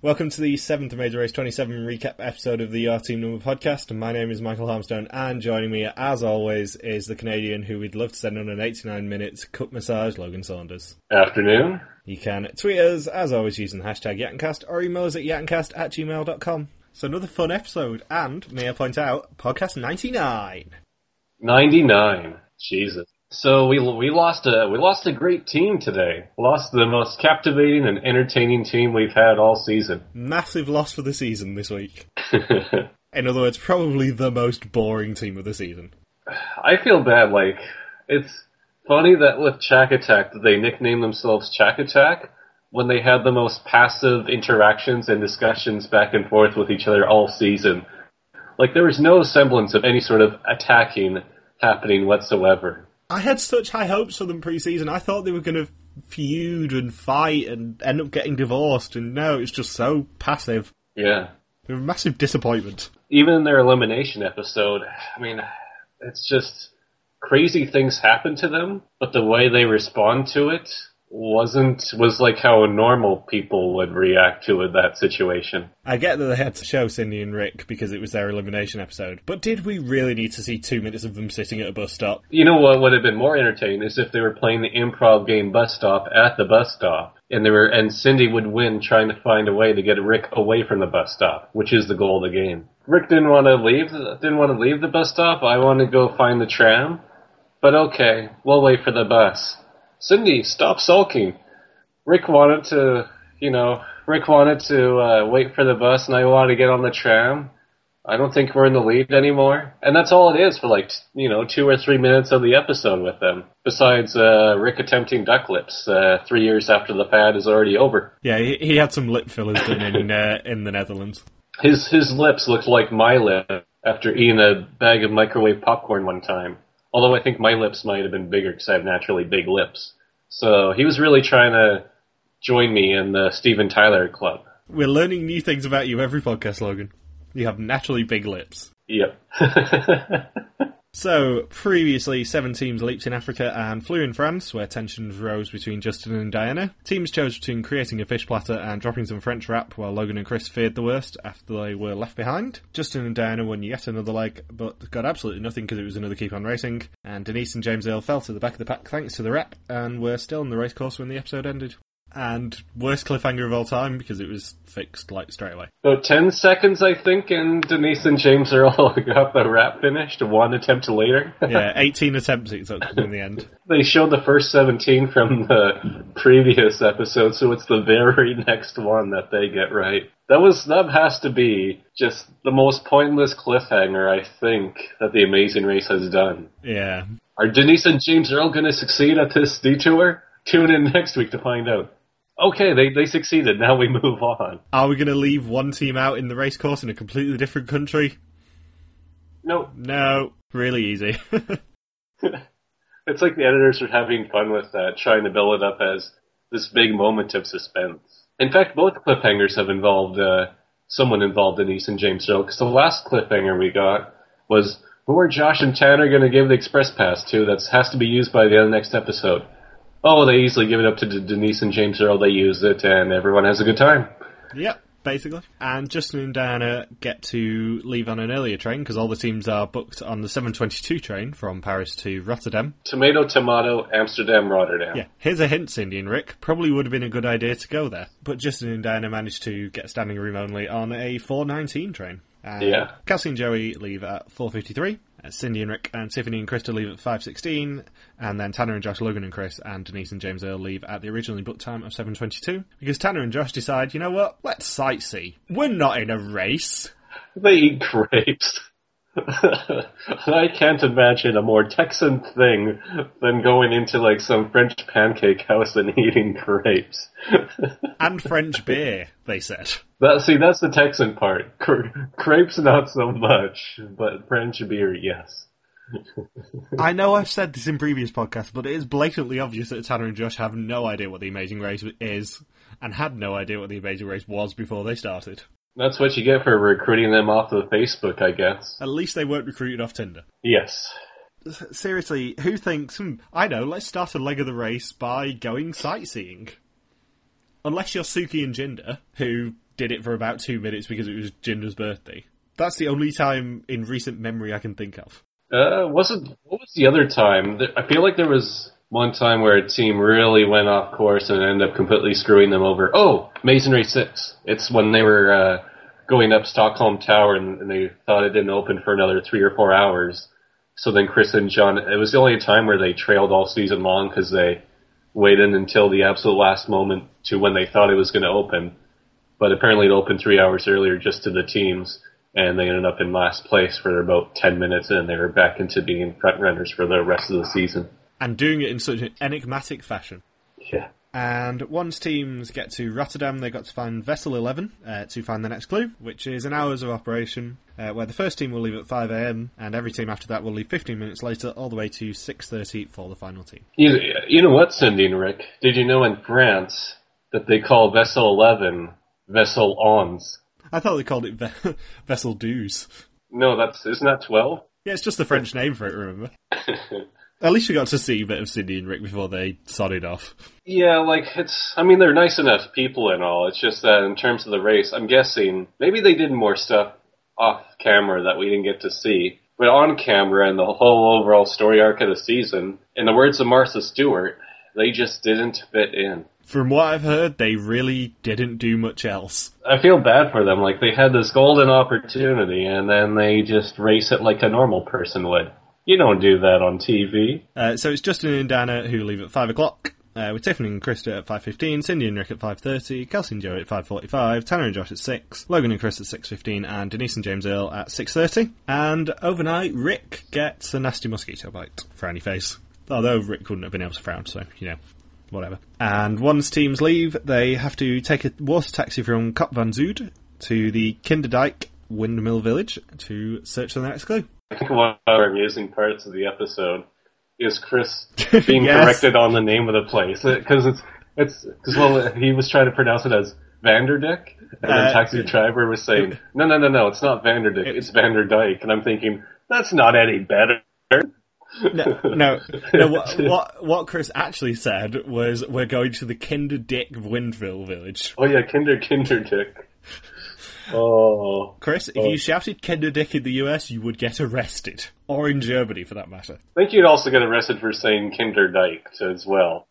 Welcome to the 7th Major Race 27 recap episode of the Our Team Number podcast. My name is Michael Harmstone, and joining me, as always, is the Canadian who we'd love to send on an 89 minutes cup massage, Logan Saunders. Afternoon. You can tweet us, as always, using the hashtag Yattencast, or email us at yattencast at gmail.com. So another fun episode, and, may I point out, podcast 99. 99. Jesus. So we we lost a we lost a great team today. Lost the most captivating and entertaining team we've had all season. Massive loss for the season this week. In other words, probably the most boring team of the season. I feel bad. Like it's funny that with Chack Attack they nicknamed themselves Chack Attack when they had the most passive interactions and discussions back and forth with each other all season. Like there was no semblance of any sort of attacking happening whatsoever. I had such high hopes for them pre-season. I thought they were going to feud and fight and end up getting divorced, and no, it's just so passive. Yeah. They're a massive disappointment. Even in their elimination episode, I mean, it's just crazy things happen to them, but the way they respond to it wasn't was like how normal people would react to it, that situation. I get that they had to show Cindy and Rick because it was their elimination episode, but did we really need to see two minutes of them sitting at a bus stop? You know what would have been more entertaining is if they were playing the improv game bus stop at the bus stop, and they were and Cindy would win trying to find a way to get Rick away from the bus stop, which is the goal of the game. Rick didn't want to leave, didn't want to leave the bus stop. I want to go find the tram, but okay, we'll wait for the bus. Cindy, stop sulking. Rick wanted to, you know, Rick wanted to uh, wait for the bus, and I wanted to get on the tram. I don't think we're in the lead anymore, and that's all it is for like you know two or three minutes of the episode with them. Besides uh, Rick attempting duck lips uh, three years after the pad is already over. Yeah, he, he had some lip fillers done in uh, in the Netherlands. His his lips looked like my lip after eating a bag of microwave popcorn one time. Although I think my lips might have been bigger because I have naturally big lips. So he was really trying to join me in the Steven Tyler club. We're learning new things about you every podcast, Logan. You have naturally big lips. Yep. So, previously, seven teams leaped in Africa and flew in France, where tensions rose between Justin and Diana. Teams chose between creating a fish platter and dropping some French rap, while Logan and Chris feared the worst after they were left behind. Justin and Diana won yet another leg, but got absolutely nothing because it was another keep on racing. And Denise and James Earl fell to the back of the pack thanks to the rep, and were still in the racecourse when the episode ended. And worst cliffhanger of all time because it was fixed like straight away. About 10 seconds, I think, and Denise and James Earl got the wrap finished one attempt later. Yeah, 18 attempts it took in the end. they showed the first 17 from the previous episode, so it's the very next one that they get right. That was that has to be just the most pointless cliffhanger I think that the Amazing Race has done. Yeah. Are Denise and James Earl going to succeed at this detour? Tune in next week to find out. Okay, they, they succeeded. Now we move on. Are we going to leave one team out in the race course in a completely different country? No, No. Really easy. it's like the editors are having fun with that, trying to build it up as this big moment of suspense. In fact, both cliffhangers have involved uh, someone involved Denise and James Earl, because the last cliffhanger we got was who are Josh and Tanner going to give the express pass to that has to be used by the next episode? Oh, they easily give it up to D- Denise and James Earl. They use it, and everyone has a good time. yep, basically. And Justin and Diana get to leave on an earlier train because all the teams are booked on the 722 train from Paris to Rotterdam. Tomato, tomato, Amsterdam, Rotterdam. Yeah, here's a hint, Cindy and Rick. Probably would have been a good idea to go there. But Justin and Diana managed to get standing room only on a 419 train. And Yeah. Kelsey and Joey leave at 4.53. Uh, Cindy and Rick and Tiffany and Krista leave at 5.16. And then Tanner and Josh, Logan and Chris, and Denise and James Earl leave at the originally booked time of 7.22. Because Tanner and Josh decide, you know what, let's sightsee. We're not in a race. They eat grapes. I can't imagine a more Texan thing than going into like some French pancake house and eating grapes. And French beer, they said. That see, that's the Texan part. Cr- grapes, not so much, but French beer, yes. I know I've said this in previous podcasts, but it is blatantly obvious that Tanner and Josh have no idea what the Amazing Race is, and had no idea what the Amazing Race was before they started. That's what you get for recruiting them off of Facebook, I guess. At least they weren't recruited off Tinder. Yes. Seriously, who thinks, hmm, I know, let's start a leg of the race by going sightseeing? Unless you're Suki and Jinder, who did it for about two minutes because it was Jinder's birthday. That's the only time in recent memory I can think of. Uh, wasn't what was the other time? I feel like there was one time where a team really went off course and ended up completely screwing them over. Oh, Amazing Race Six. It's when they were uh, going up Stockholm Tower and, and they thought it didn't open for another three or four hours. So then Chris and John. It was the only time where they trailed all season long because they waited until the absolute last moment to when they thought it was going to open. But apparently it opened three hours earlier just to the teams and they ended up in last place for about 10 minutes and they were back into being front runners for the rest of the season. And doing it in such an enigmatic fashion. Yeah. And once teams get to Rotterdam, they got to find Vessel 11 uh, to find the next clue, which is an hours of operation, uh, where the first team will leave at 5am, and every team after that will leave 15 minutes later, all the way to 6.30 for the final team. You, you know what, Cindy and Rick? Did you know in France that they call Vessel 11 Vessel Ons? I thought they called it Ve- Vessel Douze. No, that's isn't that 12? Yeah, it's just the French name for it, remember? At least we got to see a bit of Cindy and Rick before they sodded off. Yeah, like it's. I mean, they're nice enough people and all. It's just that in terms of the race, I'm guessing maybe they did more stuff off camera that we didn't get to see. But on camera and the whole overall story arc of the season, in the words of Martha Stewart, they just didn't fit in. From what I've heard, they really didn't do much else. I feel bad for them. Like they had this golden opportunity and then they just race it like a normal person would. You don't do that on TV. Uh, so it's Justin and Diana who leave at 5 o'clock. Uh, with Tiffany and Krista at 5.15, Cindy and Rick at 5.30, Kelsey and Joe at 5.45, Tanner and Josh at 6, Logan and Chris at 6.15, and Denise and James Earl at 6.30. And overnight, Rick gets a nasty mosquito bite. Frowny face. Although Rick wouldn't have been able to frown, so, you know, whatever. And once teams leave, they have to take a water taxi from Kop van Zuid to the Kinderdijk Windmill Village to search for the next clue. I think one of our amusing parts of the episode is Chris being Yes. corrected on the name of the place because it's it's because well he was trying to pronounce it as Vanderdyk and Uh, the taxi driver was saying no no no no it's not Vanderdyk it's Vanderdyke and I'm thinking that's not any better. No, no, no what, what, what Chris actually said was, we're going to the Kinderdijk Windmill Village. Oh yeah, Kinder Kinderdick. Oh, Chris, if Oh. you shouted Kinderdijk in the US, you would get arrested. Or in Germany, for that matter. I think you'd also get arrested for saying Kinderdyke as well.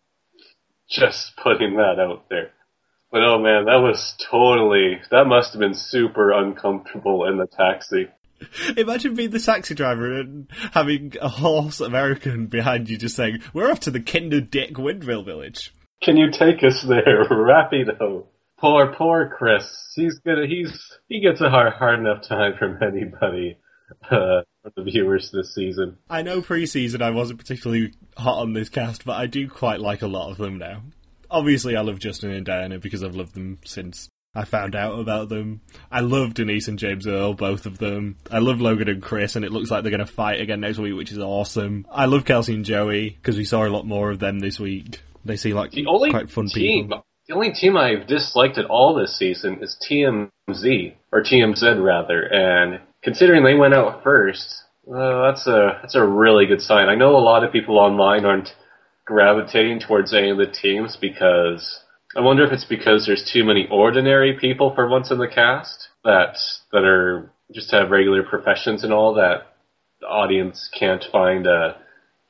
Just putting that out there. But oh man, that was totally, that must have been super uncomfortable in the taxi. Imagine being the taxi driver and having a hoarse American behind you just saying, we're off to the Kinderdijk Windmill Village. Can you take us there, rapido? Poor, poor Chris. He's gonna, he's, he gets a hard, hard enough time from anybody, uh, from the viewers this season. I know pre-season I wasn't particularly hot on this cast, but I do quite like a lot of them now. Obviously, I love Justin and Diana because I've loved them since I found out about them. I love Denise and James Earl, both of them. I love Logan and Chris, and it looks like they're going to fight again next week, which is awesome. I love Kelsey and Joey because we saw a lot more of them this week. They seem like The only quite fun team, people. the only team I've disliked at all this season is TMZ or TMZ rather, and considering they went out first, uh, that's a that's a really good sign. I know a lot of people online aren't gravitating towards any of the teams because I wonder if it's because there's too many ordinary people for once in the cast that that are just have regular professions and all that the audience can't find a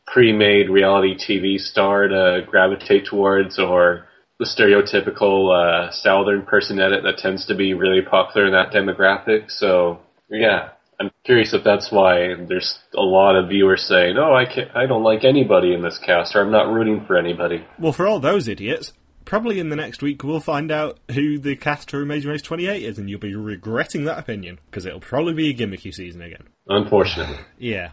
pre-made reality TV star to gravitate towards, or the stereotypical uh, southern person edit that tends to be really popular in that demographic. So yeah, I'm curious if that's why there's a lot of viewers saying, "Oh, I can't, I don't like anybody in this cast," or "I'm not rooting for anybody." Well, for all those idiots, probably in the next week we'll find out who the cast for Amazing Race 28 is, and you'll be regretting that opinion because it'll probably be a gimmicky season again. Unfortunately, Yeah,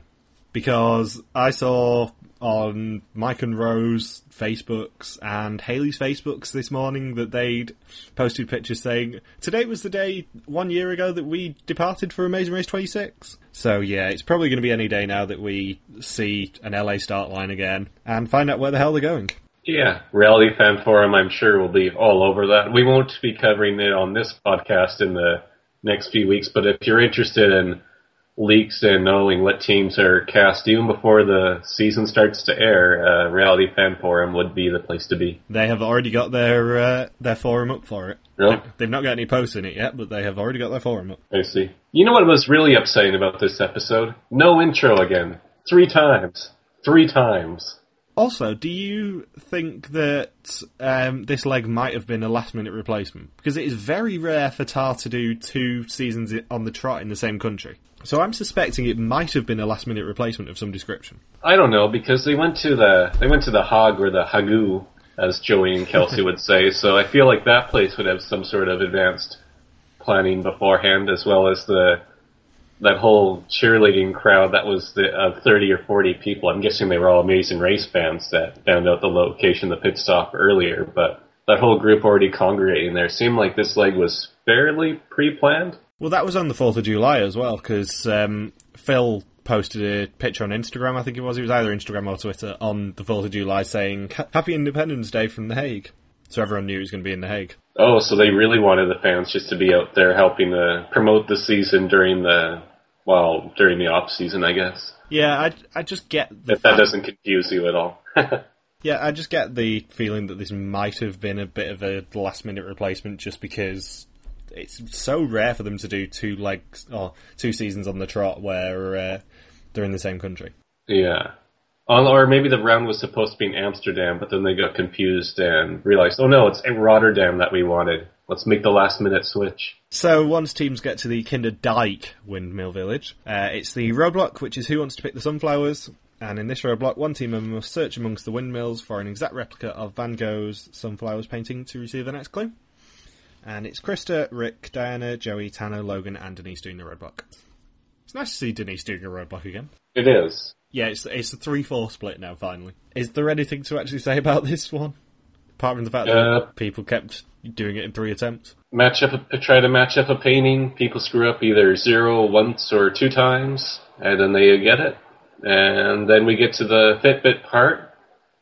because I saw on Mike and Rose Facebooks and Haley's Facebooks this morning that they'd posted pictures saying today was the day one year ago that we departed for Amazing Race 26. So yeah, it's probably going to be any day now that we see an LA start line again and find out where the hell they're going. Yeah, reality fan forum. I'm sure will be all over that. We won't be covering it on this podcast in the next few weeks, but if you're interested in leaks and knowing what teams are cast even before the season starts to air, uh, Reality Fan Forum would be the place to be. They have already got their uh, their forum up for it. Really? They've not got any posts in it yet, but they have already got their forum up. I see. You know what was really upsetting about this episode? No intro again. Three times. Three times. Also, do you think that um, this leg might have been a last minute replacement? Because it is very rare for Tar to do two seasons on the trot in the same country. So I'm suspecting it might have been a last minute replacement of some description. I don't know because they went to the they went to the Hog or the Hagu, as Joey and Kelsey would say. So I feel like that place would have some sort of advanced planning beforehand, as well as the that whole cheerleading crowd that was the of thirty or forty people. I'm guessing they were all Amazing Race fans that found out the location, of the pit stop earlier. But that whole group already congregating there seemed like this leg was fairly pre-planned. Well, that was on the 4th of July as well, because um, Phil posted a picture on Instagram, I think it was. It was either Instagram or Twitter on the 4th of July saying, Happy Independence Day from The Hague. So everyone knew he was going to be in The Hague. Oh, so they really wanted the fans just to be out there helping to promote the season during the, well, during the off season, I guess. Yeah, I, I just get the If that doesn't confuse you at all. Yeah, I just get the feeling that this might have been a bit of a last minute replacement just because it's so rare for them to do two legs or two seasons on the trot where uh, they're in the same country. yeah. Or maybe the round was supposed to be in Amsterdam, but then they got confused and realized, oh no, it's in Rotterdam that we wanted. Let's make the last minute switch. So once teams get to the Kinderdijk Windmill Village, uh, it's the roadblock, which is who wants to pick the sunflowers. And in this roadblock, one team member must search amongst the windmills for an exact replica of Van Gogh's sunflowers painting to receive the next clue. And it's Krista, Rick, Diana, Joey, Tanner, Logan, and Denise doing the roadblock. It's nice to see Denise doing a roadblock again. It is. Yeah, it's it's a three four split now. Finally, is there anything to actually say about this one, apart from the fact Uh, that people kept doing it in three attempts? Match up, a, try to match up a painting. People screw up either zero once or two times, and then they get it. And then we get to the Fitbit part,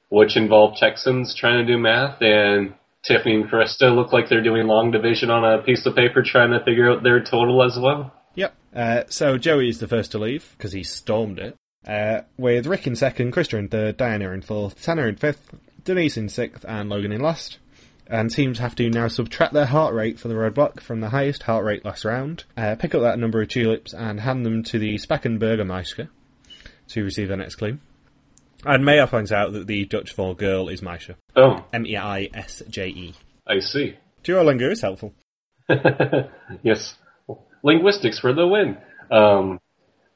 which involved Texans trying to do math, and Tiffany and Krista look like they're doing long division on a piece of paper trying to figure out their total as well. Yep. Uh, so Joey is the first to leave because he stormed it. Uh, with Rick in second, Krista in third, Diana in fourth, Tanner in fifth, Denise in sixth, and Logan in last. And teams have to now subtract their heart rate for the roadblock from the highest heart rate last round, uh, pick up that number of tulips, and hand them to the Spakenburger Meiske to receive their next clue. And Maya I point out that the Dutch for girl is Meisje. Oh, M E I S J E. I see. Duolingo is helpful. yes, linguistics for the win. Um,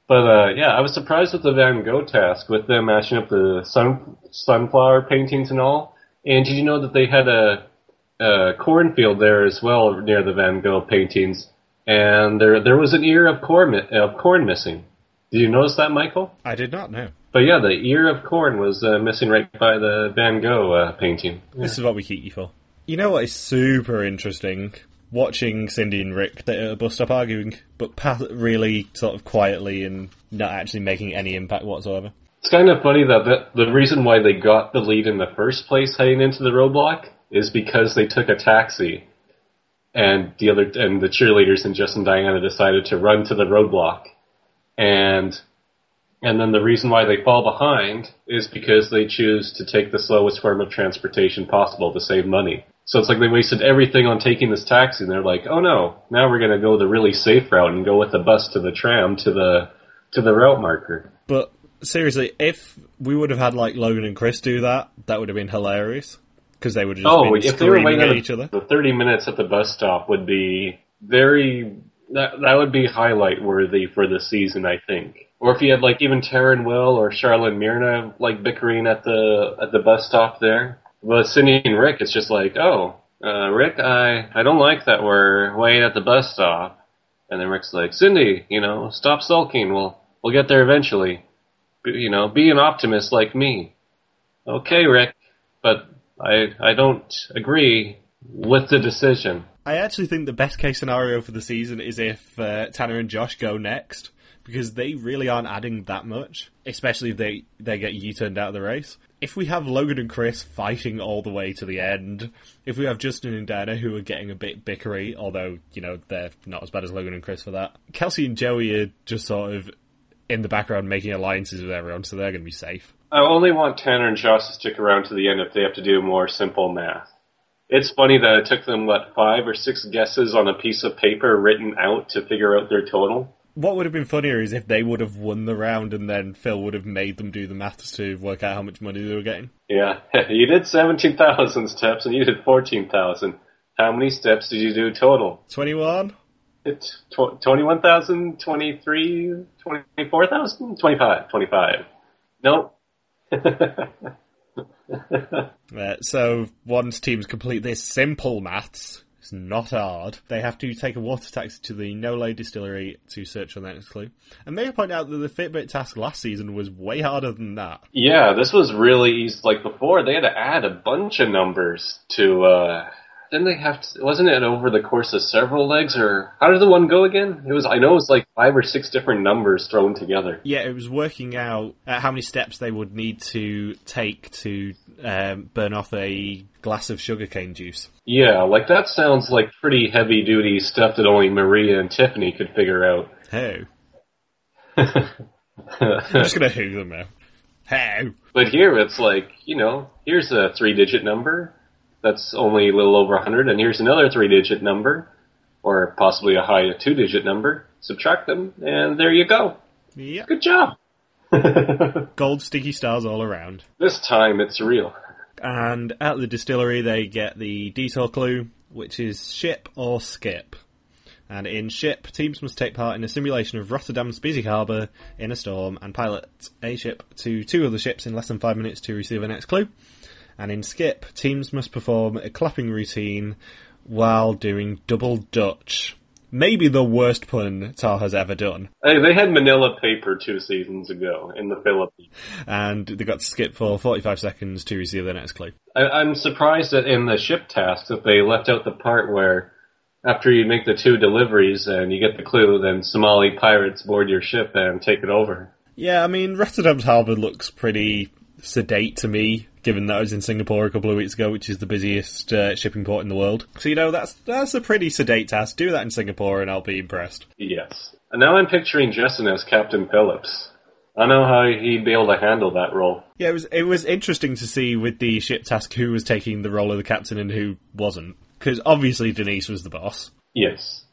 but uh, yeah, I was surprised with the Van Gogh task with them matching up the sun sunflower paintings and all. And did you know that they had a, a cornfield there as well near the Van Gogh paintings? And there there was an ear of corn of corn missing. Did you notice that, Michael? I did not know. But yeah, the ear of corn was uh, missing right by the Van Gogh uh, painting. This is what we keep you for. You know what is super interesting? Watching Cindy and Rick at a bus stop arguing, but pa- really sort of quietly and not actually making any impact whatsoever. It's kind of funny that the, the reason why they got the lead in the first place heading into the roadblock is because they took a taxi, and the other and the cheerleaders and Justin Diana decided to run to the roadblock, and and then the reason why they fall behind is because they choose to take the slowest form of transportation possible to save money. So it's like they wasted everything on taking this taxi, and they're like, oh no, now we're gonna go the really safe route and go with the bus to the tram to the to the route marker. But seriously, if we would have had like Logan and Chris do that, that would have been hilarious because they would have just Oh, been if they were waiting at each other. the 30 minutes at the bus stop would be very that that would be highlight worthy for the season, I think. Or if you had like even Tara and Will or Charlotte and Myrna like bickering at the at the bus stop there. But Cindy and Rick, it's just like, oh, uh, Rick, I I don't like that we're waiting at the bus stop. And then Rick's like, Cindy, you know, stop sulking. We'll we'll get there eventually. You know, be an optimist like me. Okay, Rick, but I I don't agree with the decision. I actually think the best case scenario for the season is if uh, Tanner and Josh go next because they really aren't adding that much, especially if they they get U turned out of the race. If we have Logan and Chris fighting all the way to the end, if we have Justin and Diana who are getting a bit bickery, although, you know, they're not as bad as Logan and Chris for that, Kelsey and Joey are just sort of in the background making alliances with everyone, so they're going to be safe. I only want Tanner and Josh to stick around to the end if they have to do more simple math. It's funny that it took them, what, five or six guesses on a piece of paper written out to figure out their total? What would have been funnier is if they would have won the round and then Phil would have made them do the maths to work out how much money they were getting. Yeah, you did 17,000 steps and you did 14,000. How many steps did you do total? 21? It's tw- 21,000, 23, 24,000, 25, 25. Nope. Uh, so once teams complete this simple maths, it's not hard. They have to take a water taxi to the Nole distillery to search for the next clue. And may I point out that the Fitbit task last season was way harder than that. Yeah, this was really easy. Like before, they had to add a bunch of numbers to, uh, didn't they have to, wasn't it over the course of several legs or how did the one go again? It was, I know it was like five or six different numbers thrown together. Yeah, it was working out uh, how many steps they would need to take to um, burn off a glass of sugarcane juice. Yeah, like that sounds like pretty heavy duty stuff that only Maria and Tiffany could figure out. How? I'm just gonna who them now. How? But here it's like, you know, here's a three digit number that's only a little over 100, and here's another three digit number, or possibly a high two digit number. Subtract them, and there you go. Yep. Good job. Gold sticky stars all around. this time it's real. And at the distillery, they get the detour clue, which is ship or skip. And in ship, teams must take part in a simulation of Rotterdam's busy harbour in a storm and pilot a ship to two other ships in less than five minutes to receive the next clue. And in skip, teams must perform a clapping routine while doing double Dutch. Maybe the worst pun Tar has ever done. Hey, they had Manila paper two seasons ago in the Philippines. And they got to skip for 45 seconds to receive the next clue. I, I'm surprised that in the ship task that they left out the part where after you make the two deliveries and you get the clue, then Somali pirates board your ship and take it over. Yeah, I mean, Rotterdam's harbour looks pretty sedate to me, given that I was in Singapore a couple of weeks ago, which is the busiest uh, shipping port in the world. So, you know, that's that's a pretty sedate task. Do that in Singapore and I'll be impressed. Yes. And now I'm picturing Justin as Captain Phillips. I know how he'd be able to handle that role. Yeah, it was it was interesting to see with the ship task who was taking the role of the captain and who wasn't. Because obviously Denise was the boss. Yes.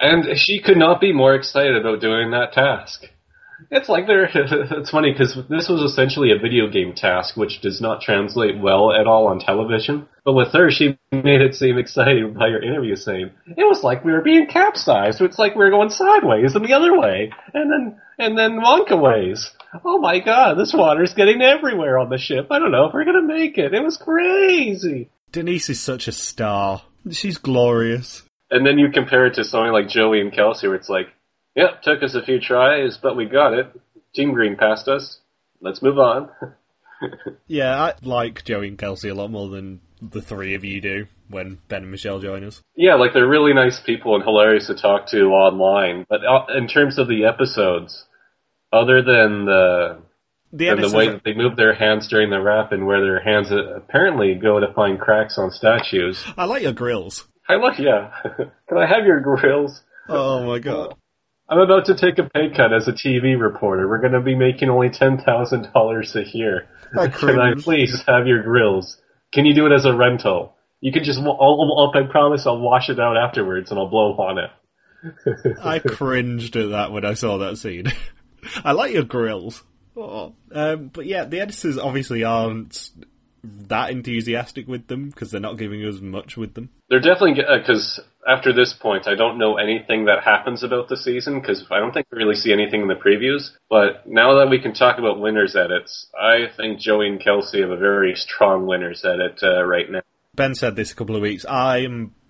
And she could not be more excited about doing that task. It's like they're, it's funny because this was essentially a video game task which does not translate well at all on television. But with her, she made it seem exciting by her interview saying, it was like we were being capsized. It's like we were going sideways and the other way. And then, and then Wonka ways. Oh my god, this water's getting everywhere on the ship. I don't know if we're gonna make it. It was crazy. Denise is such a star. She's glorious. And then you compare it to something like Joey and Kelsey where it's like, yep, took us a few tries, but we got it. Team Green passed us. Let's move on. Yeah, I like Joey and Kelsey a lot more than the three of you do when Ben and Michelle join us. yeah, like they're really nice people and hilarious to talk to online. But uh, in terms of the episodes, other than the The and the way that they move their hands during the rap and where their hands uh, apparently go to find cracks on statues. I like your grills. I look, yeah. Can I have your grills? Oh my god. I'm about to take a pay cut as a TV reporter. We're going to be making only ten thousand dollars a year. I Can I please have your grills? Can you do it as a rental? You can just. I'll, I'll, I promise I'll wash it out afterwards and I'll blow on it. I cringed at that when I saw that scene. I like your grills. Oh. Um, but yeah, the editors obviously aren't that enthusiastic with them because they're not giving us much with them. They're definitely because after this point, I don't know anything that happens about the season because I don't think we really see anything in the previews. But now that we can talk about winners edits, I think Joey and Kelsey have a very strong winners edit uh, right now. Ben said this a couple of weeks. I'm, uh,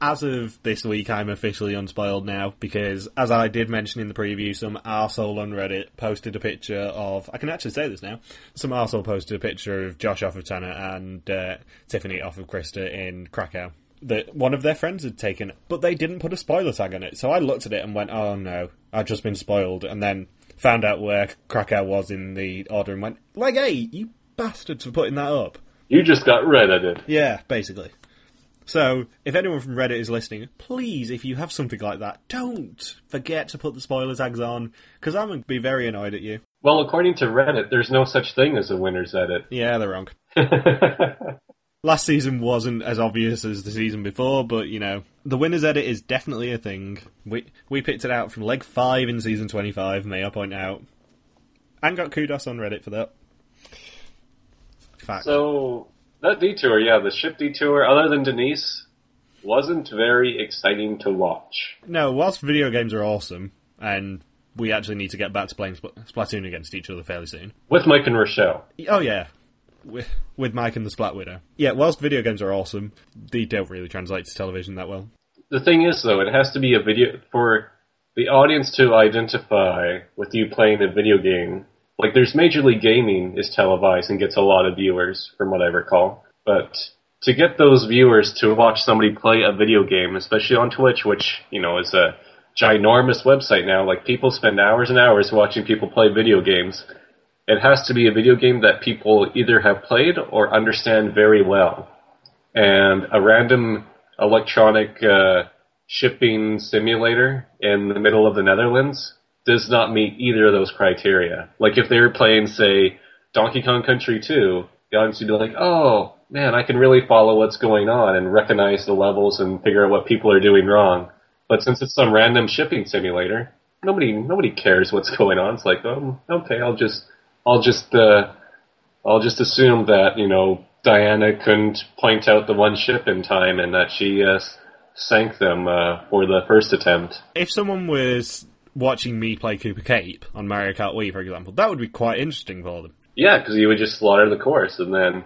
as of this week, I'm officially unspoiled now because, as I did mention in the preview, some arsehole on Reddit posted a picture of. I can actually say this now. Some arsehole posted a picture of Josh off of Tanner and uh, Tiffany off of Krista in Krakow. That one of their friends had taken, but they didn't put a spoiler tag on it. So I looked at it and went, "Oh no, I've just been spoiled." And then found out where Krakow was in the order and went, "Like, hey, you bastards for putting that up. You just got reddited. Yeah, basically. So, if anyone from Reddit is listening, please, if you have something like that, don't forget to put the spoiler tags on, because I'm going to be very annoyed at you. Well, according to Reddit, there's no such thing as a winner's edit. Yeah, they're wrong. Last season wasn't as obvious as the season before, but you know, the winner's edit is definitely a thing. We we picked it out from leg five in season twenty five. May I point out, and got kudos on Reddit for that. Fact. so that detour, yeah, the ship detour, other than Denise, wasn't very exciting to watch. no, whilst video games are awesome, and we actually need to get back to playing Spl- Splatoon against each other fairly soon. With Mike and Rochelle. Oh yeah, with, with Mike and the Splat Widow. Yeah, whilst video games are awesome, they don't really translate to television that well. The thing is, though, it has to be a video for the audience to identify with you playing a video game. Like, there's Major League Gaming is televised and gets a lot of viewers, from what I recall. But to get those viewers to watch somebody play a video game, especially on Twitch, which, you know, is a ginormous website now, like people spend hours and hours watching people play video games. It has to be a video game that people either have played or understand very well. And a random electronic uh, shipping simulator in the middle of the Netherlands does not meet either of those criteria. Like if they were playing, say, Donkey Kong Country 2, the audience would be like, oh, man, I can really follow what's going on and recognize the levels and figure out what people are doing wrong. But since it's some random shipping simulator, nobody nobody cares what's going on. It's like, oh, okay, I'll just I'll just uh, I'll just assume that you know Diana couldn't point out the one ship in time and that she uh, sank them uh, for the first attempt. if someone was watching me play Koopa Cape on Mario Kart Wii, for example, that would be quite interesting for them. Yeah, because you would just slaughter the course, and then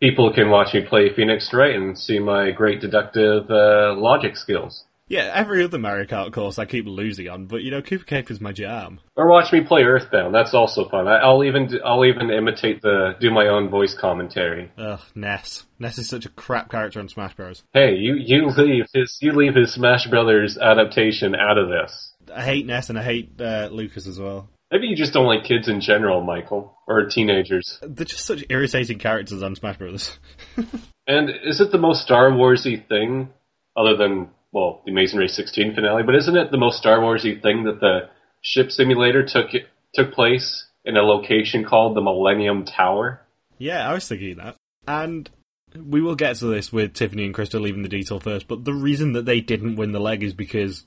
people can watch me play Phoenix Wright and see my great deductive uh, logic skills. Yeah, every other Mario Kart course I keep losing on, but you know, Koopa Cape is my jam. Or watch me play Earthbound. That's also fun. I, I'll even I'll even imitate the do my own voice commentary. Ugh, Ness. Ness is such a crap character on Smash Bros. Hey, you you leave his you leave his Smash Brothers adaptation out of this. I hate Ness and I hate uh, Lucas as well. Maybe you just don't like kids in general, Michael, or teenagers. They're just such irritating characters on Smash Bros. And is it the most Star Warsy thing, other than well, the Amazing Race 16 finale? But isn't it the most Star Warsy thing that the ship simulator took took place in a location called the Millennium Tower? yeah, I was thinking that. And we will get to this with Tiffany and Krista leaving the detail first, but the reason that they didn't win the leg is because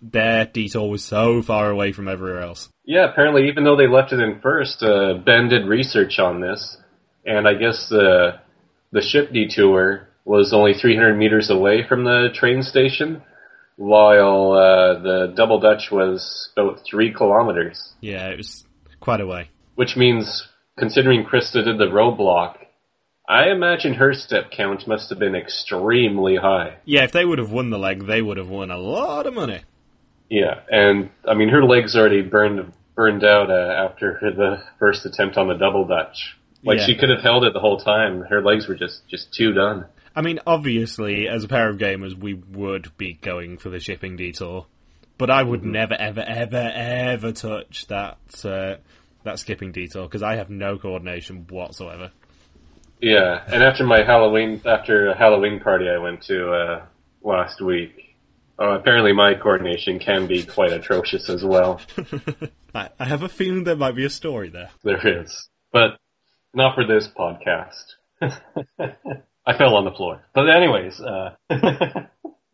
their detour was so far away from everywhere else. Yeah, apparently, even though they left it in first, uh, Ben did research on this, and I guess the the ship detour was only 300 meters away from the train station, while uh, the double dutch was about three kilometers. Yeah, it was quite a way. Which means, considering Krista did the roadblock, I imagine her step count must have been extremely high. Yeah, if they would have won the leg, they would have won a lot of money. Yeah, and I mean her legs already burned burned out uh, after her, the first attempt on the double dutch. Like Yeah. she could have held it the whole time. Her legs were just just too done. I mean, obviously, as a pair of gamers, we would be going for the shipping detour, but I would never, ever, ever, ever touch that uh, that skipping detour because I have no coordination whatsoever. Yeah, and after my Halloween after a Halloween party I went to uh, last week, uh, apparently my coordination can be quite atrocious as well. I, I have a feeling there might be a story there. There is, but not for this podcast. I fell on the floor. But anyways, uh,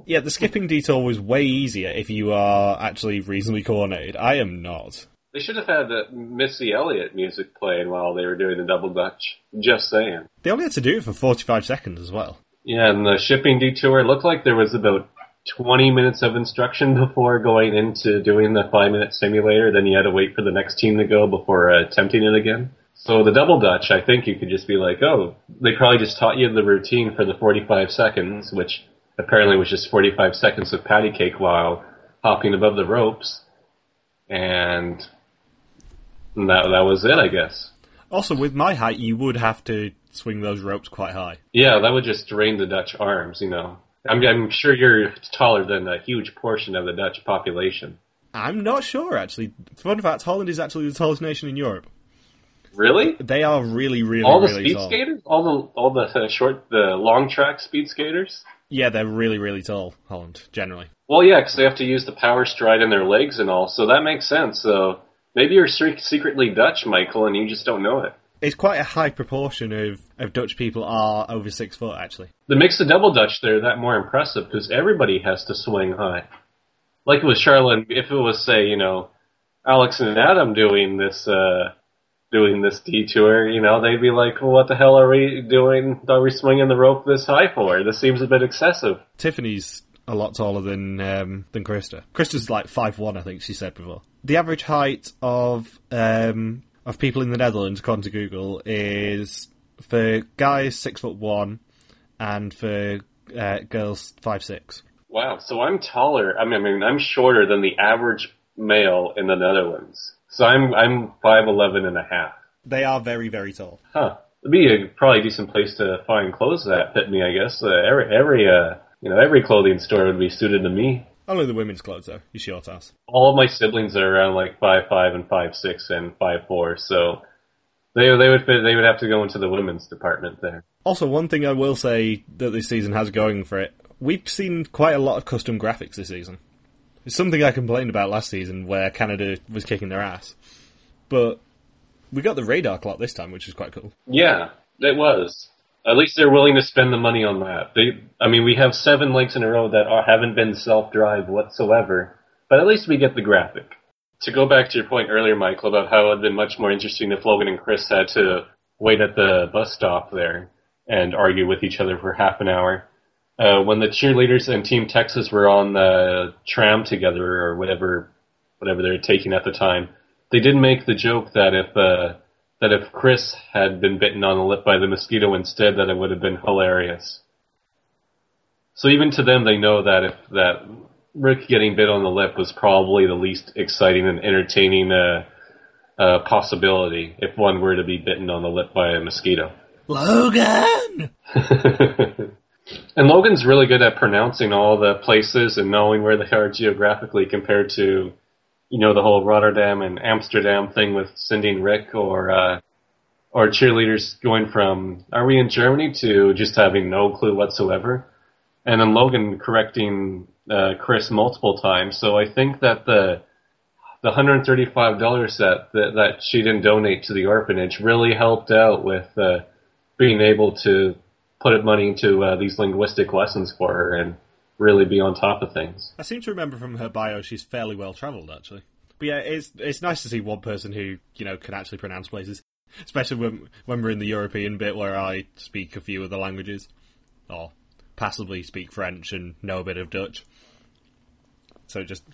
Yeah, the skipping detour was way easier if you are actually reasonably coordinated. I am not. they should have had the Missy Elliott music playing while they were doing the double dutch. Just saying. They only had to do it for 45 seconds as well. Yeah, and the shipping detour looked like there was about 20 minutes of instruction before going into doing the five minute simulator. Then you had to wait for the next team to go before uh, attempting it again. So the double dutch, I think you could just be like, oh, they probably just taught you the routine for the 45 seconds, which apparently was just 45 seconds of patty cake while hopping above the ropes, and that that was it, I guess. Also, with my height, you would have to swing those ropes quite high. Yeah, that would just drain the Dutch arms, you know. I'm, I'm sure you're taller than a huge portion of the Dutch population. I'm not sure, actually. Fun fact Holland is actually the tallest nation in Europe. Really? They are really, really, tall. all the really speed tall. skaters, all the all the uh, short, the long track speed skaters. Yeah, they're really, really tall. Holland generally. Well, yeah, because they have to use the power stride in their legs and all, so that makes sense. So maybe you're secretly Dutch, Michael, and you just don't know it. It's quite a high proportion of, of Dutch people are over six foot. Actually, That makes the double Dutch there that more impressive because everybody has to swing high. Like it was Charlotte, if it was say, you know, Alex and Adam doing this, uh, doing this detour, you know, they'd be like, well, what the hell are we doing? Are we swinging the rope this high for? This seems a bit excessive. Tiffany's a lot taller than um, than Krista. Krista's like five one, I think she said before. The average height of um, of people in the Netherlands, according to Google, is for guys six foot one, and for uh, girls five six. Wow, so I'm taller. I mean, I mean, I'm shorter than the average male in the Netherlands. So I'm I'm five eleven and a half. They are very very tall. Huh. It'd be a probably a decent place to find clothes that fit me, I guess. Uh, every every uh, you know every clothing store would be suited to me. Only the women's clothes though. You short ass. All of my siblings are around like five five and five six and five four, so they they would fit. They would have to go into the women's department there. Also, one thing I will say that this season has going for it, we've seen quite a lot of custom graphics this season. It's something I complained about last season where Canada was kicking their ass. But we got the radar clock this time, which is quite cool. Yeah, it was. At least they're willing to spend the money on that. They, I mean, we have seven legs in a row that are, haven't been self-drive whatsoever, but at least we get the graphic. To go back to your point earlier, Michael, about how it would have been much more interesting if Logan and Chris had to wait at the bus stop there and argue with each other for half an hour. Uh, when the cheerleaders and Team Texas were on the tram together or whatever, whatever they were taking at the time, they did make the joke that if uh, that if Chris had been bitten on the lip by the mosquito instead, that it would have been hilarious. So even to them, they know that if that Rick getting bit on the lip was probably the least exciting and entertaining uh, uh, possibility if one were to be bitten on the lip by a mosquito. Logan! and Logan's really good at pronouncing all the places and knowing where they are geographically compared to, you know, the whole Rotterdam and Amsterdam thing with Cindy and Rick or, uh, or cheerleaders going from, are we in Germany to just having no clue whatsoever. And then Logan correcting, uh, Chris multiple times. So I think that the, the $135 set that, that she didn't donate to the orphanage really helped out with, uh, being able to put money into uh, these linguistic lessons for her and really be on top of things. I seem to remember from her bio she's fairly well travelled, actually. But yeah, it's it's nice to see one person who you know can actually pronounce places, especially when when we're in the European bit where I speak a few of the languages, or passably speak French and know a bit of Dutch. So it just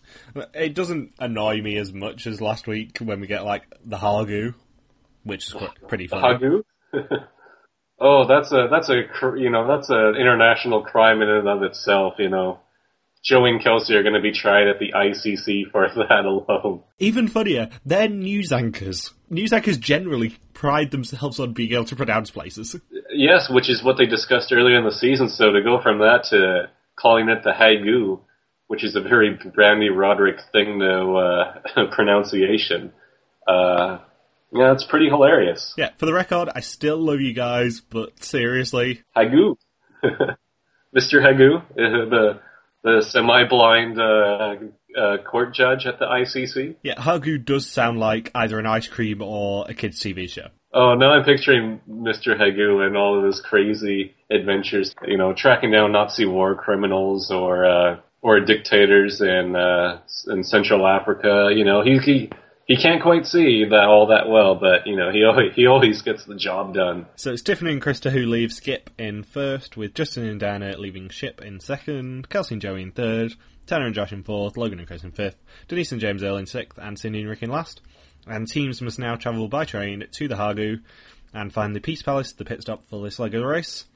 it doesn't annoy me as much as last week when we get like the Hargu, which is quite, pretty funny. Hagu? oh, that's a that's a you know that's an international crime in and of itself. You know, Joey and Kelsey are going to be tried at the ICC for that alone. Even funnier, they're news anchors. News anchors generally pride themselves on being able to pronounce places. Yes, which is what they discussed earlier in the season. So to go from that to calling it the Hagu, which is a very Brandy Roderick thing to uh, pronunciation. Uh, yeah, it's pretty hilarious. Yeah, for the record, I still love you guys, but seriously, Hagu, Mr. Hagu, uh, the the semi-blind uh, uh, court judge at the ICC. yeah, Hagu does sound like either an ice cream or a kids' TV show. Oh, now I'm picturing Mr. Hagu and all of his crazy adventures. You know, tracking down Nazi war criminals or uh, or dictators in uh, in Central Africa. You know, he he he can't quite see that all that well, but you know, he always, he always gets the job done. So it's Tiffany and Krista who leave Skip in first, with Justin and Diana leaving Ship in second, Kelsey and Joey in third, Tanner and Josh in fourth, Logan and Chris in fifth, Denise and James Earl in sixth, and Cindy and Rick in last. And teams must now travel by train to the Hagu and find the Peace Palace, the pit stop for this leg of the race.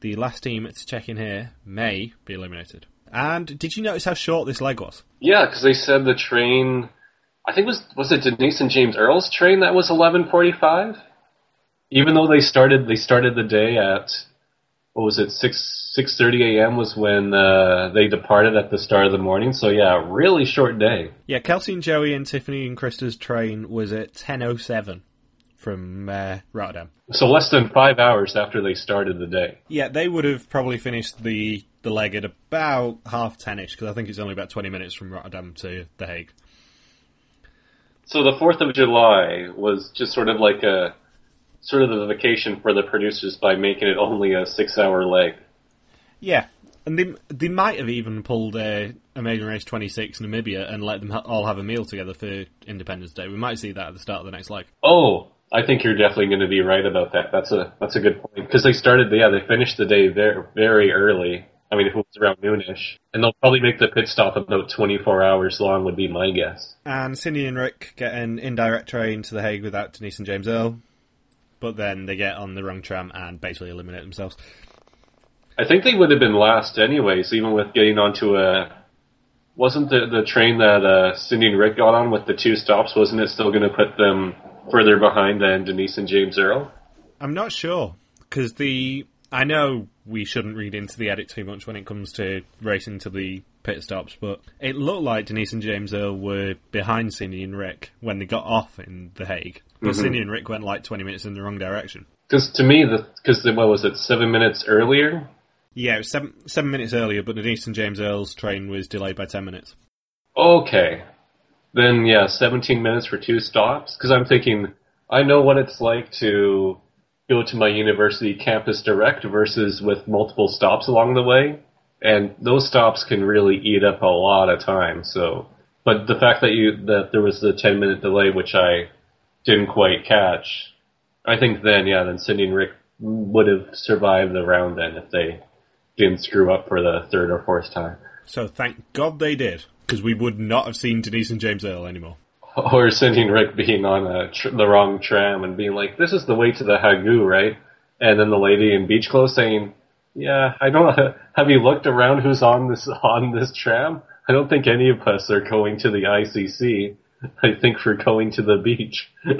The last team to check in here may be eliminated. And did you notice how short this leg was? Yeah, because they said the train. I think it was was it Denise and James Earl's train that was 11:45. Even though they started they started the day at what was it six six thirty a.m. was when uh, they departed at the start of the morning. So yeah, really short day. Yeah, Kelsey and Joey and Tiffany and Krista's train was at 10.07, from uh, Rotterdam. So less than five hours after they started the day. Yeah, they would have probably finished the the leg at about half ten-ish because I think it's only about twenty minutes from Rotterdam to The Hague. So the Fourth of July was just sort of like a sort of the vacation for the producers by making it only a six-hour leg. Yeah, and they they might have even pulled a Amazing Race 26 Namibia and let them ha- all have a meal together for Independence Day. We might see that at the start of the next leg. Oh, I think you're definitely going to be right about that. That's a that's a good point because they started. Yeah, they finished the day very very early. I mean, if it was around noonish, and they'll probably make the pit stop about 24 hours long, would be my guess. And Cindy and Rick get an indirect train to The Hague without Denise and James Earl, but then they get on the wrong tram and basically eliminate themselves. I think they would have been last anyways, even with getting onto a. Wasn't the the train that uh, Cindy and Rick got on with the two stops? Wasn't it still going to put them further behind than Denise and James Earl? I'm not sure because the I know we shouldn't read into the edit too much when it comes to racing to the pit stops, but it looked like Denise and James Earl were behind Cindy and Rick when they got off in The Hague, but Mhm. Cindy and Rick went like 20 minutes in the wrong direction. Because to me, the because what was it, seven minutes earlier? Yeah, it was seven, seven minutes earlier, but Denise and James Earl's train was delayed by 10 minutes. Okay, then yeah, 17 minutes for two stops. Because I'm thinking, I know what it's like to go to my university campus direct versus with multiple stops along the way, and those stops can really eat up a lot of time. So, but the fact that you that there was the 10 minute delay, which I didn't quite catch, I think then yeah, then Cindy and Rick would have survived the round then if they didn't screw up for the third or fourth time. So thank God they did, because we would not have seen Denise and James Earl anymore. Or sending Rick being on a tr- the wrong tram and being like, "This is the way to the Hagu, right?" And then the lady in beach clothes saying, "Yeah, I don't. Have you looked around? Who's on this on this tram? I don't think any of us are going to the ICC. I think we're going to the beach."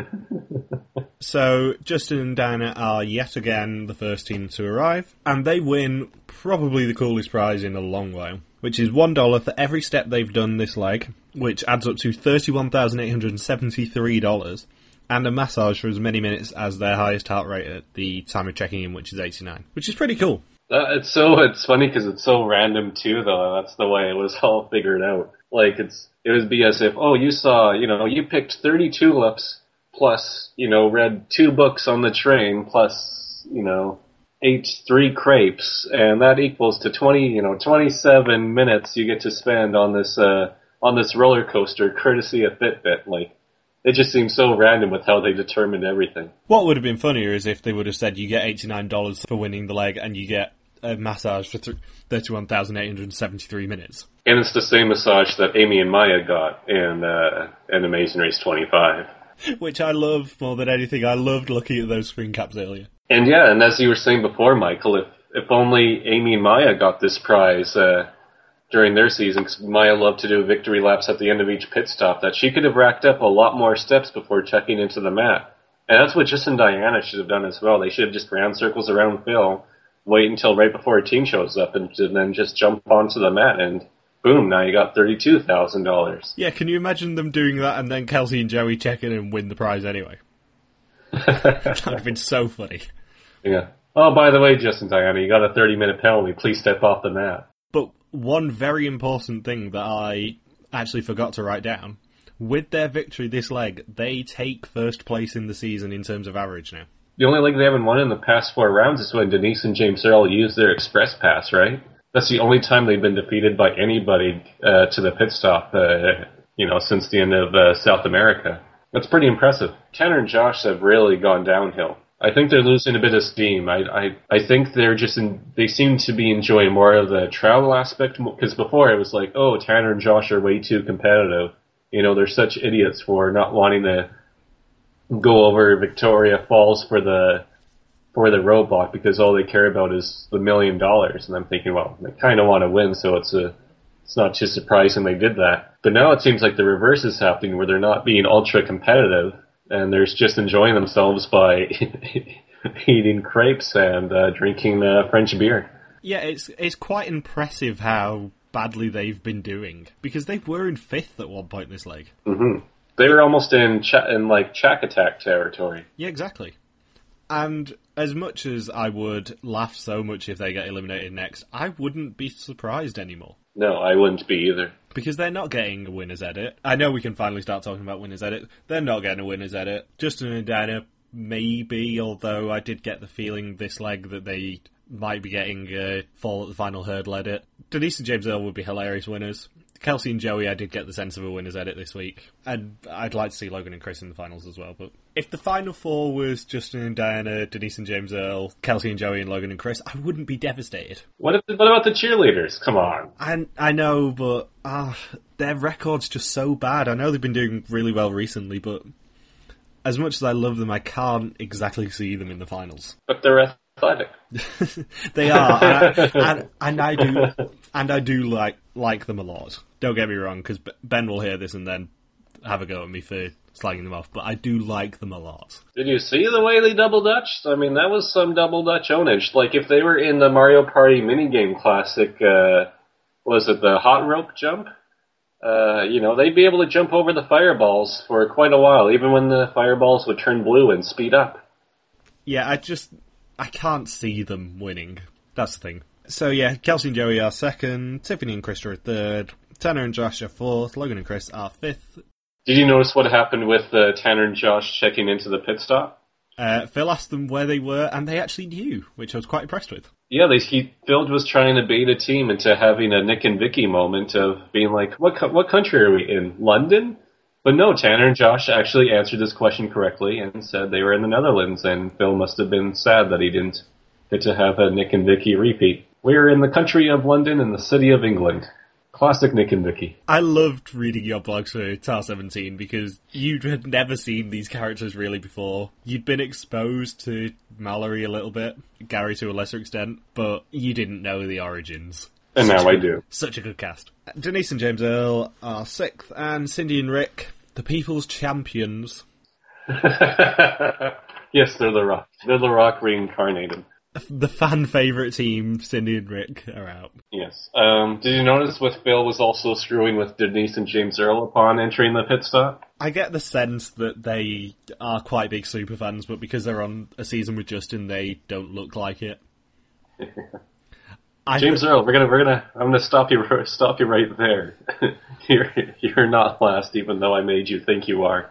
So Justin and Diana are yet again the first team to arrive, and they win probably the coolest prize in a long while, which is one dollar for every step they've done this leg, which adds up to thirty-one thousand eight hundred seventy-three dollars, and a massage for as many minutes as their highest heart rate at the time of checking in, which is eighty-nine, which is pretty cool. Uh, it's so it's funny because it's so random too, though. That's the way it was all figured out. Like it's it would be as if oh you saw you know you picked thirty tulips plus you know read two books on the train plus you know ate three crepes and that equals to twenty you know twenty seven minutes you get to spend on this uh on this roller coaster courtesy of Fitbit. Like it just seems so random with how they determined everything. What would have been funnier is if they would have said you get eighty-nine dollars for winning the leg, and you get a massage for th- thirty-one thousand eight hundred seventy-three minutes. And it's the same massage that Amy and Maya got in uh, in Amazing Race 25. which I love more than anything. I loved looking at those screen caps earlier. And yeah, and as you were saying before, Michael, if if only Amy and Maya got this prize uh, during their season, 'cause Maya loved to do victory laps at the end of each pit stop, that she could have racked up a lot more steps before checking into the mat. And that's what Justin and Diana should have done as well. They should have just ran circles around Phil, wait until right before a team shows up, and then just jump onto the mat and boom, now you got thirty-two thousand dollars. Yeah, can you imagine them doing that and then Kelsey and Joey check in and win the prize anyway? That would have been so funny. Yeah. Oh, by the way, Justin Diana, you got a 30 minute penalty. Please step off the mat. But one very important thing that I actually forgot to write down with their victory this leg, they take first place in the season in terms of average now. The only leg they haven't won in the past four rounds is when Denise and James Earl used their express pass, right? That's the only time they've been defeated by anybody uh, to the pit stop, uh, you know, since the end of uh, South America. That's pretty impressive. Tanner and Josh have really gone downhill. I think they're losing a bit of steam. I I, I think they're just in, they seem to be enjoying more of the travel aspect because before it was like, oh, Tanner and Josh are way too competitive. You know, they're such idiots for not wanting to go over Victoria Falls for the for the robot because all they care about is the million dollars. And I'm thinking, well, they kind of want to win, so it's a it's not too surprising they did that. But now it seems like the reverse is happening, where they're not being ultra competitive and they're just enjoying themselves by eating crepes and uh, drinking uh, French beer. Yeah, it's it's quite impressive how badly they've been doing because they were in fifth at one point this leg. hmm They were almost in cha- in like Chuck Attack territory. Yeah, exactly. And as much as I would laugh so much if they get eliminated next, I wouldn't be surprised anymore. No, I wouldn't be either. Because they're not getting a winner's edit. I know we can finally start talking about winner's edit. They're not getting a winner's edit. Justin and Diana, maybe, although I did get the feeling this leg that they might be getting a fall at the final hurdle edit. Denise and James Earl would be hilarious winners. Kelsey and Joey, I did get the sense of a winner's edit this week. And I'd like to see Logan and Chris in the finals as well. But if the final four was Justin and Diana, Denise and James Earl, Kelsey and Joey, and Logan and Chris, I wouldn't be devastated. What if, what about the cheerleaders? Come on. I, I know, but ah, their record's just so bad. I know they've been doing really well recently, but as much as I love them, I can't exactly see them in the finals. But they're athletic. they are, and I, and, and I do, and I do like like them a lot. Don't get me wrong, because Ben will hear this and then have a go at me for slagging them off, but I do like them a lot. Did you see the way they double dutched? I mean, that was some double dutch ownage. Like if they were in the Mario Party minigame classic, uh, was it the hot rope jump? Uh, you know, they'd be able to jump over the fireballs for quite a while, even when the fireballs would turn blue and speed up. Yeah, I just I can't see them winning. That's the thing. So yeah, Kelsey and Joey are second, Tiffany and Krista are third, Tanner and Josh are fourth, Logan and Chris are fifth. Did you notice what happened with uh, Tanner and Josh checking into the pit stop? Uh, Phil asked them where they were, and they actually knew, which I was quite impressed with. Yeah, they, he Phil was trying to bait a team into having a Nick and Vicky moment of being like, "What co- what country are we in? London?" But no, Tanner and Josh actually answered this question correctly and said they were in the Netherlands, and Phil must have been sad that he didn't get to have a Nick and Vicky repeat. We're in the country of London in the city of England. Classic Nick and Vicky. I loved reading your blogs for Tar 17 because you had never seen these characters really before. You'd been exposed to Mallory a little bit, Gary to a lesser extent, but you didn't know the origins. And Such now a I do. Such a good cast. Denise and James Earl are sixth, and Cindy and Rick, the people's champions. yes, they're the Rock. They're the Rock reincarnated. The fan favourite team, Cindy and Rick, are out. Yes. Um, did you notice what Phil was also screwing with Denise and James Earl upon entering the pit stop? I get the sense that they are quite big super fans, but because they're on a season with Justin, they don't look like it. James Earl, we're gonna we're gonna I'm gonna stop you stop you right there. you're you're not last, even though I made you think you are.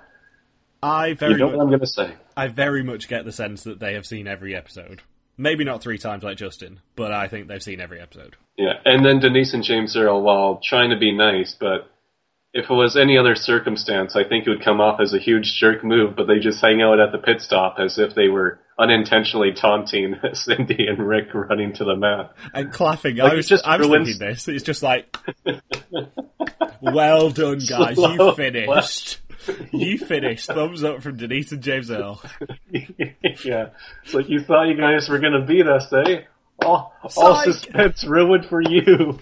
I very, You know what I'm gonna say. I very much get the sense that they have seen every episode. Maybe not three times like Justin, but I think they've seen every episode. Yeah, and then Denise and James Earl, while trying to be nice, but if it was any other circumstance, I think it would come off as a huge jerk move. But they just hang out at the pit stop as if they were unintentionally taunting Cindy and Rick running to the mat. And clapping, Like, I was just I was thinking this. It's just like, well done, guys. You Slow finished. You finished. Thumbs up from Denise and James Earl. yeah, it's like you thought you guys were gonna beat us, eh? All, all Psych! suspense ruined for you.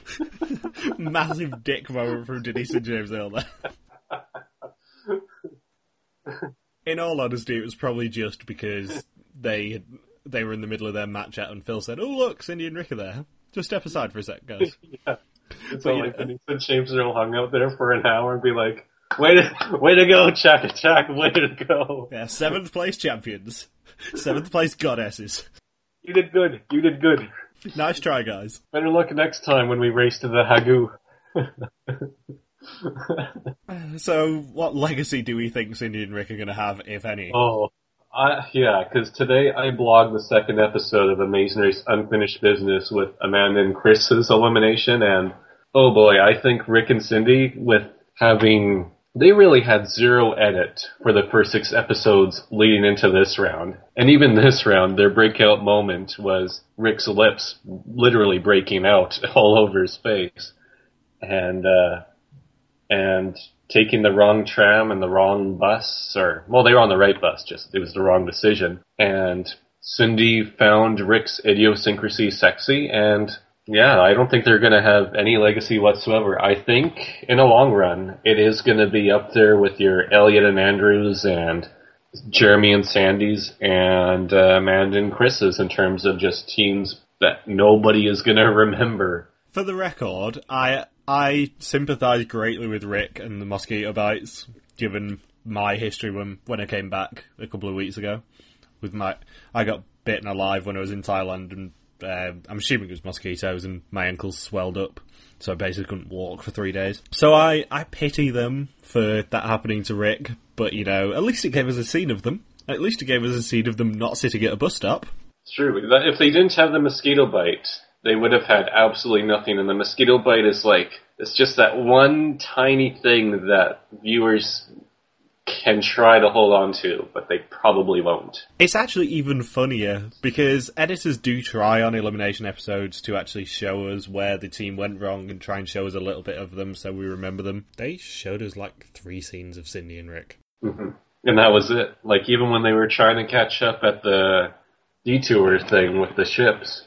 Massive dick moment from Denise and James there. In all honesty, it was probably just because they they were in the middle of their match out and Phil said, "Oh look, Cindy and Rick are there. Just step aside for a sec, guys." yeah. It's But, like know- Denise and James Earl hung out there for an hour and be like, "Way to, way to go, Chuck Attack! Way to go! Yeah, seventh place champions, seventh place goddesses. You did good. You did good. Nice try, guys. Better luck next time when we race to the Hagu." So, what legacy do we think Cindy and Rick are going to have, if any? Oh, I, yeah, because today I blogged the second episode of Amazing Race Unfinished Business with Amanda and Chris's elimination, and oh boy, I think Rick and Cindy, with having, they really had zero edit for the first six episodes leading into this round. And even this round, their breakout moment was Rick's lips literally breaking out all over his face. And, uh, and taking the wrong tram and the wrong bus, or well, they were on the right bus, just it was the wrong decision. And Cindy found Rick's idiosyncrasy sexy, and yeah, I don't think they're going to have any legacy whatsoever. I think in a long run, it is going to be up there with your Elliot and Andrews and Jeremy and Sandy's and uh, Amanda and Chris's in terms of just teams that nobody is going to remember. For the record, I I sympathise greatly with Rick and the mosquito bites, given my history when when I came back a couple of weeks ago. With my, I got bitten alive when I was in Thailand, and uh, I'm assuming it was mosquitoes, and my ankles swelled up, so I basically couldn't walk for three days. So I I pity them for that happening to Rick, but you know, at least it gave us a scene of them. At least it gave us a scene of them not sitting at a bus stop. It's true. If they didn't have the mosquito bite, they would have had absolutely nothing. And the mosquito bite is like, it's just that one tiny thing that viewers can try to hold on to, but they probably won't. It's actually even funnier because editors do try on elimination episodes to actually show us where the team went wrong and try and show us a little bit of them so we remember them. They showed us like three scenes of Cindy and Rick. Mm-hmm. And that was it. Like, even when they were trying to catch up at the detour thing with the ships,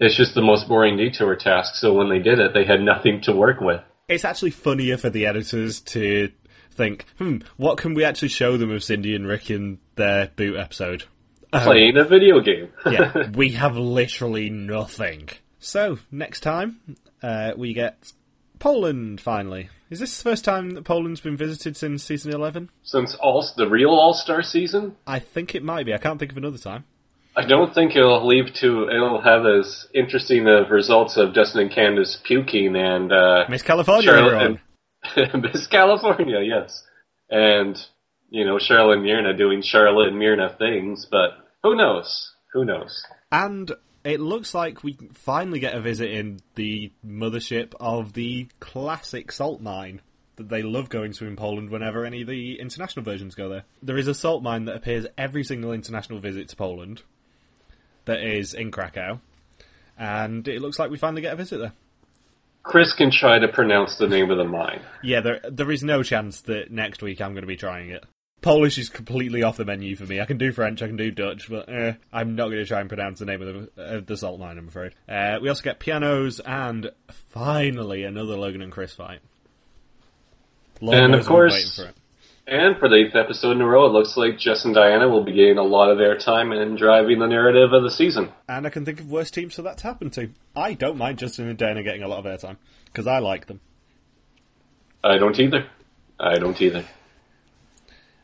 it's just the most boring detour task. So when they did it, they had nothing to work with. It's actually funnier for the editors to think, hmm, what can we actually show them of Cindy and Rick in their boot episode? Playing a video game. yeah, we have literally nothing. So, next time, uh, we get Poland finally. Is this the first time that Poland's been visited since season 11? Since all the real All Star season, I think it might be. I can't think of another time. I don't think it'll leave to it'll have as interesting of results of Dustin and Kandice puking and uh, Miss California, Charla and Miss California, yes, and you know Charla and Mirna doing Charla and Mirna things, but who knows? Who knows? And it looks like we finally get a visit in the mothership of the classic salt mine that they love going to in Poland whenever any of the international versions go there. There is a salt mine that appears every single international visit to Poland that is in Krakow. And it looks like we finally get a visit there. Chris can try to pronounce the name of the mine. Yeah, there there is no chance that next week I'm going to be trying it. Polish is completely off the menu for me. I can do French, I can do Dutch, but eh, I'm not going to try and pronounce the name of the, of the salt mine, I'm afraid. Uh, we also get pianos and finally another Logan and Chris fight. And, of knows I've been course- waiting for it. And for the eighth episode in a row, it looks like Jess and Diana will be getting a lot of airtime and driving the narrative of the season. And I can think of worse teams for that to happen to. I don't mind Justin and Diana getting a lot of airtime because I like them. I don't either. I don't either.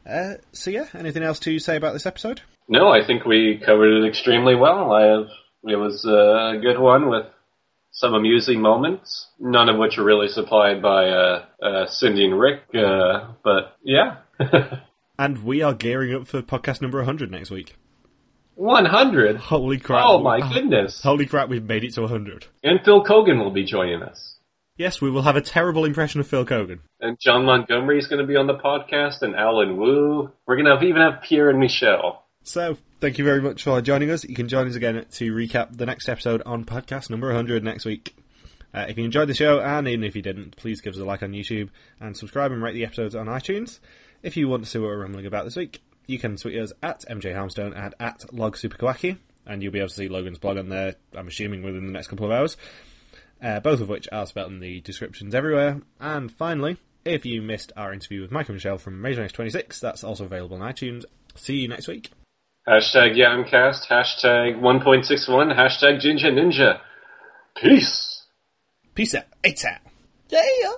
Uh, so yeah, anything else to say about this episode? No, I think we covered it extremely well. I have, it was a good one with some amusing moments, none of which are really supplied by uh, uh, Cindy and Rick. Uh, but yeah, And we are gearing up for podcast number 100 next week. 100. Holy crap! Oh my goodness! Holy crap! We've made it to 100. And Phil Keoghan will be joining us. Yes, we will have a terrible impression of Phil Keoghan. And John Montgomery is going to be on the podcast, and Alan Wu. We're going to have, even have Pierre and Michelle. So, thank you very much for joining us. You can join us again to recap the next episode on podcast number 100 next week. Uh, if you enjoyed the show, and even if you didn't, please give us a like on YouTube and subscribe and rate the episodes on iTunes. If you want to see what we're rambling about this week, you can tweet us at MJ Harmstone and at LogSuperKawaki, and you'll be able to see Logan's blog on there, I'm assuming, within the next couple of hours. Uh, both of which are spelled in the descriptions everywhere. And finally, if you missed our interview with Michael Michelle from Major 26, that's also available on iTunes. See you next week. Hashtag Yamcast, hashtag 1.61, hashtag Jinja Ninja. Peace! Peace out. It's out. Yeah.